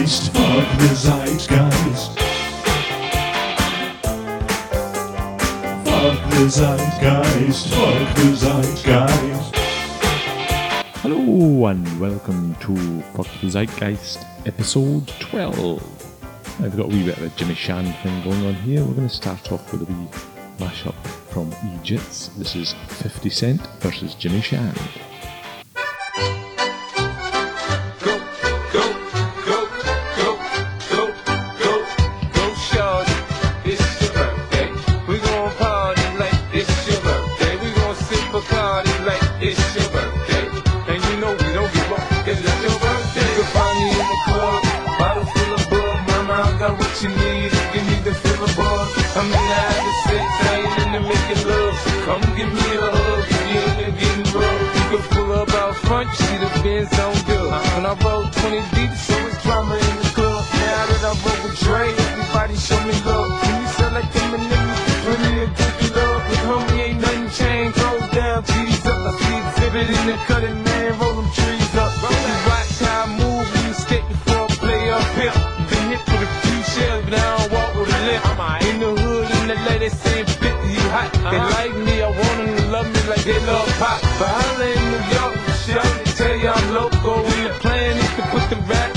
The Zeitgeist. Fuck the Zeitgeist, fuck the Zeitgeist. Hello and welcome to Fuck the Zeitgeist episode 12. I've got a wee bit of a Jimmy Shand thing going on here. We're going to start off with a wee mashup from E-Jitz. This is 50 Cent versus Jimmy Shand. Benz on good. When I roll 20 deep, so it's drama in the club. Now that I roll with Dre, everybody show me love. When you sell like Eminem, plenty of goofy love. With homie, ain't nothing changed. Roll down, G's up. I see exhibit in the cutting,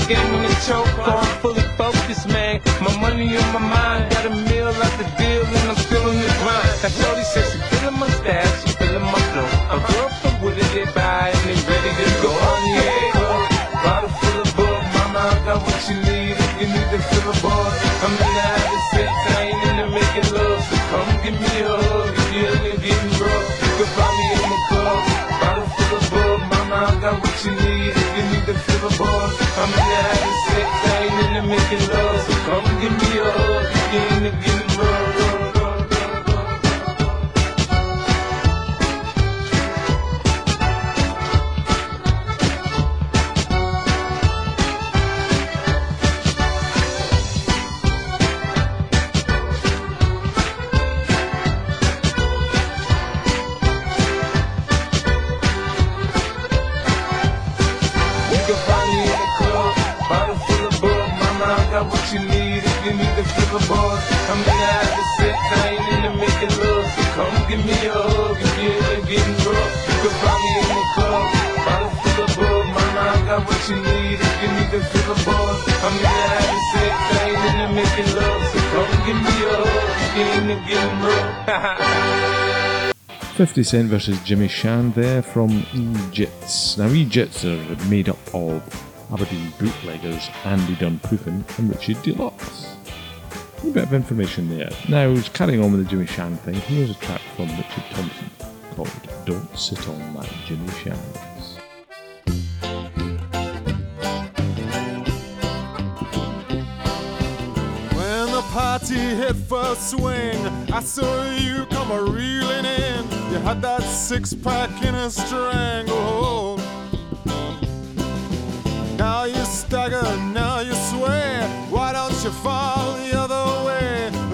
game in the choke, so I'm fully focused, man. My money on my mind, got a meal out the deal, and I'm still in the grind. That's 36 give me a hug if you're getting. You can find me in the club, bottle full of bug. Got what you need if you need to a. I'm having sex, I ain't making love. So come give me a hug if into getting rough. 50 Cent versus Jimmy Shand there from E-Jitz. Now, E-Jitz are made up of Aberdeen bootleggers Andy Dunproofin and Richard Deluxe. A bit of information there. Now, carrying on with the Jimmy Shand thing, here's a track from Richard Thompson called Don't Sit on That Jimmy Shands. When the party hit first swing, I saw you come a reeling in. You had that six pack in a stranglehold. Oh. Now you stagger, now you sway. Why don't you fall way?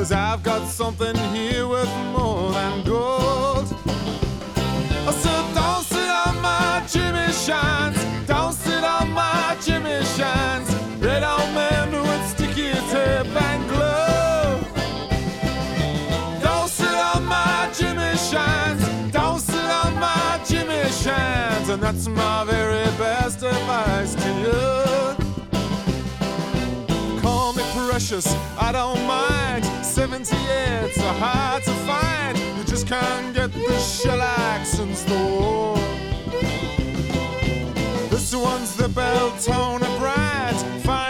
Cause I've got something here worth more than gold. So don't sit on my Jimmy Shands. Don't sit on my Jimmy Shands. Red old man with sticky tape and glove. Don't sit on my Jimmy Shands. Don't sit on my Jimmy Shands. And that's my very best advice to you. Call me precious, I don't mind. 78's so hard to find. You just can't get the shellacs in store. This one's the bell Beltona brand, finest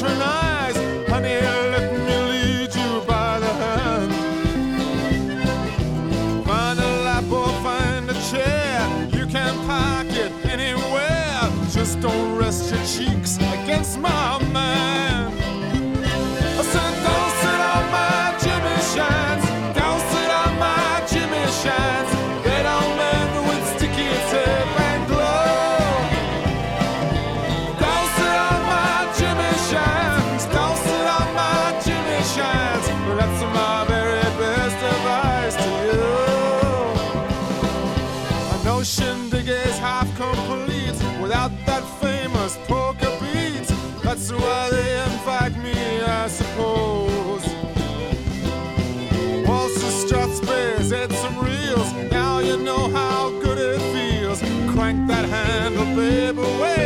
Patronize. Honey, let me lead you by the hand. Find a lap or find a chair. You can park it anywhere. Just don't rest your cheeks against my Shands. That's my very best advice to you. A notion dig is half complete without that famous poker beat. That's why they invite me, I suppose. Waltz Strasbourg's hit some reels. Now you know how good it feels. Crank that handle, baby, where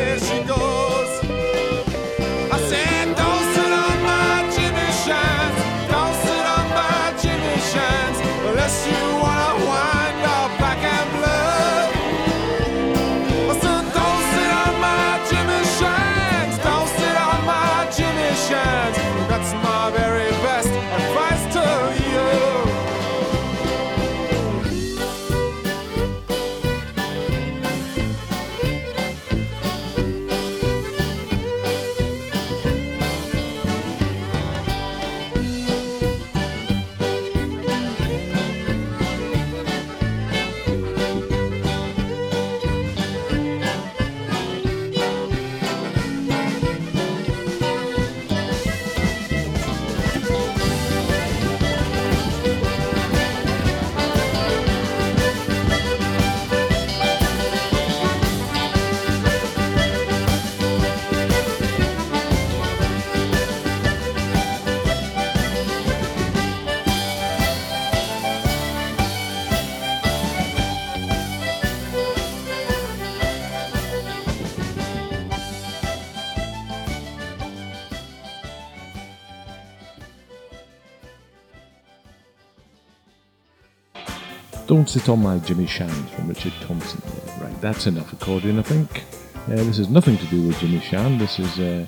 Don't Sit on My Jimmy Shand from Richard Thompson. Right, that's enough accordion, I think. Uh, this has nothing to do with Jimmy Shand. This is a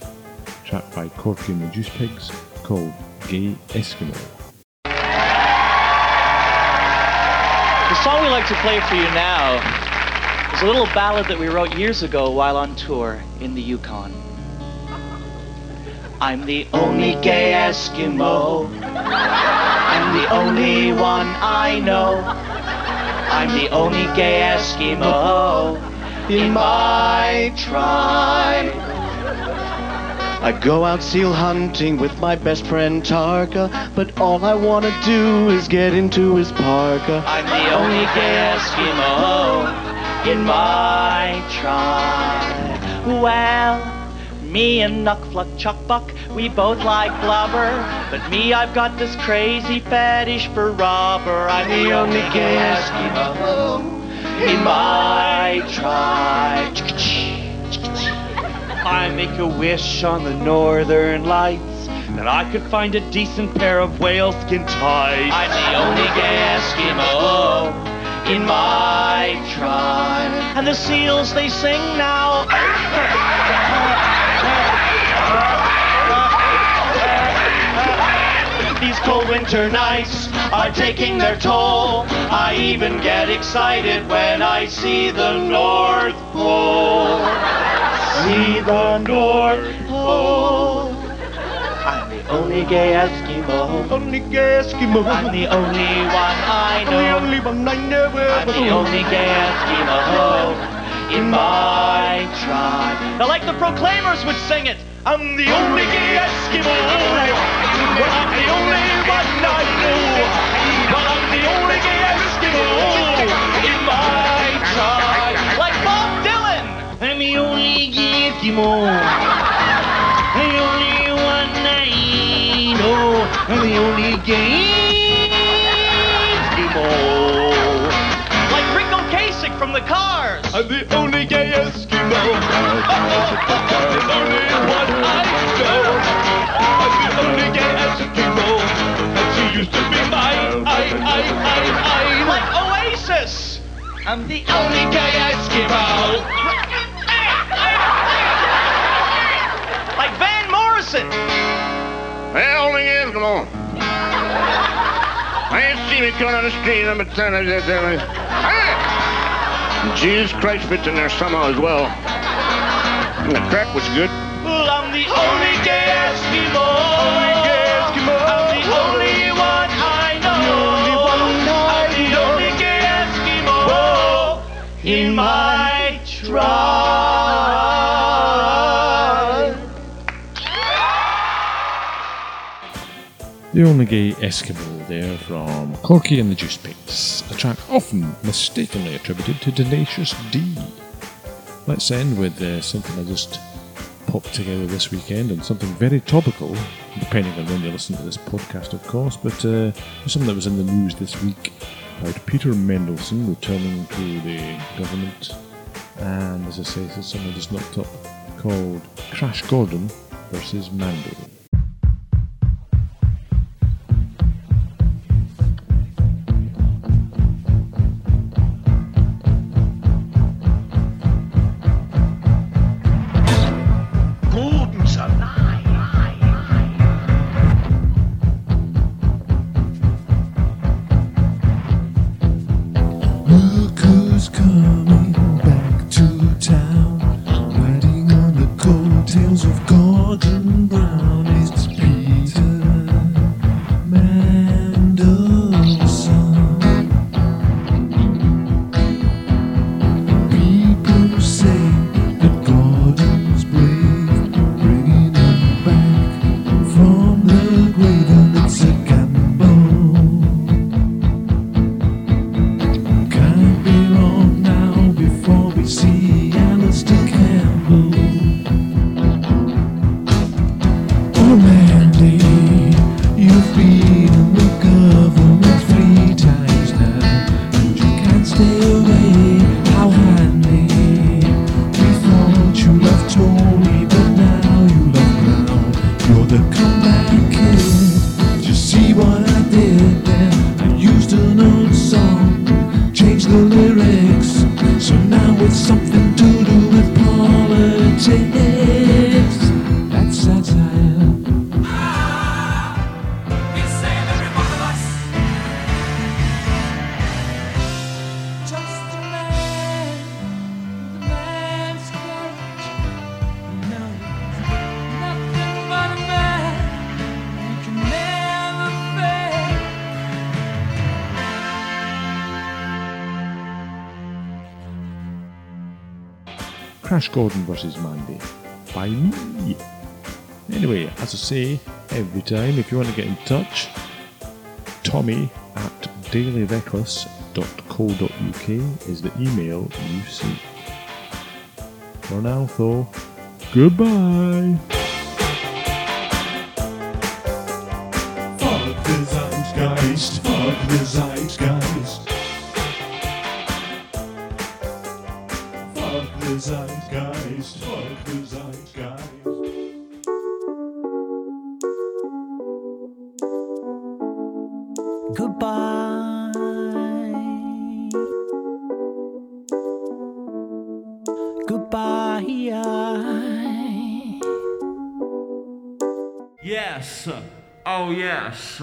track by Corky and the Juice Pigs called Gay Eskimo. The song we like to play for you now is a little ballad that we wrote years ago while on tour in the Yukon. I'm the only gay Eskimo. I'm the only one I know. I'm the only gay Eskimo in my tribe. I go out seal hunting with my best friend Tarka, but all I wanna do is get into his parka. I'm the only gay Eskimo in my tribe. Well, me and Nuckfluck Chuckbuck, we both like blubber, but me, I've got this crazy fetish for rubber. I'm the only gay Eskimo in my tribe. I make a wish on the northern lights that I could find a decent pair of whaleskin tights. I'm the only gay Eskimo in my tribe. And the seals they sing now. These cold winter nights are taking their toll. I even get excited when I see the North Pole. See the North Pole. I'm the only gay Eskimo. Only gay Eskimo. I'm the only one I know. The only one I know. I'm the only gay Eskimo in my tribe. Now, like the Proclaimers would sing it. I'm the only gay Eskimo. Well, I'm the only one I know. Well, I'm the only gay Eskimo in my tribe. Like Bob Dylan. I'm the only gay Eskimo. The only one I know. I'm the only gay the cars. I'm the only gay Eskimo. the only one I know. I'm the only gay Eskimo. And she used to be my I, I, I, I. Like Oasis. I'm the only gay Eskimo. like Van Morrison. The only Eskimo. I ain't seen me coming on the street. I'm a ton of that. Jesus Christ fits in there somehow as well. And the track was good. Well, I'm the only gay Eskimo. The Only Gay Eskimo there from Corky and the Juice Pigs, a track often mistakenly attributed to Tenacious D. Let's end with uh, something I just popped together this weekend and something very topical, depending on when you listen to this podcast, of course, but uh, something that was in the news this week about Peter Mandelson returning to the government, and as I say, I just knocked up called Crash Gordon versus Mandy. Gordon versus Mandy by me. Anyway, as I say every time, if you want to get in touch, Tommy at dailyreckless.co.uk is the email you see. For now, though, goodbye. Fuck the Zeitgeist, fuck the Zeitgeist. Goodbye. Goodbye. Yes. Oh, yes.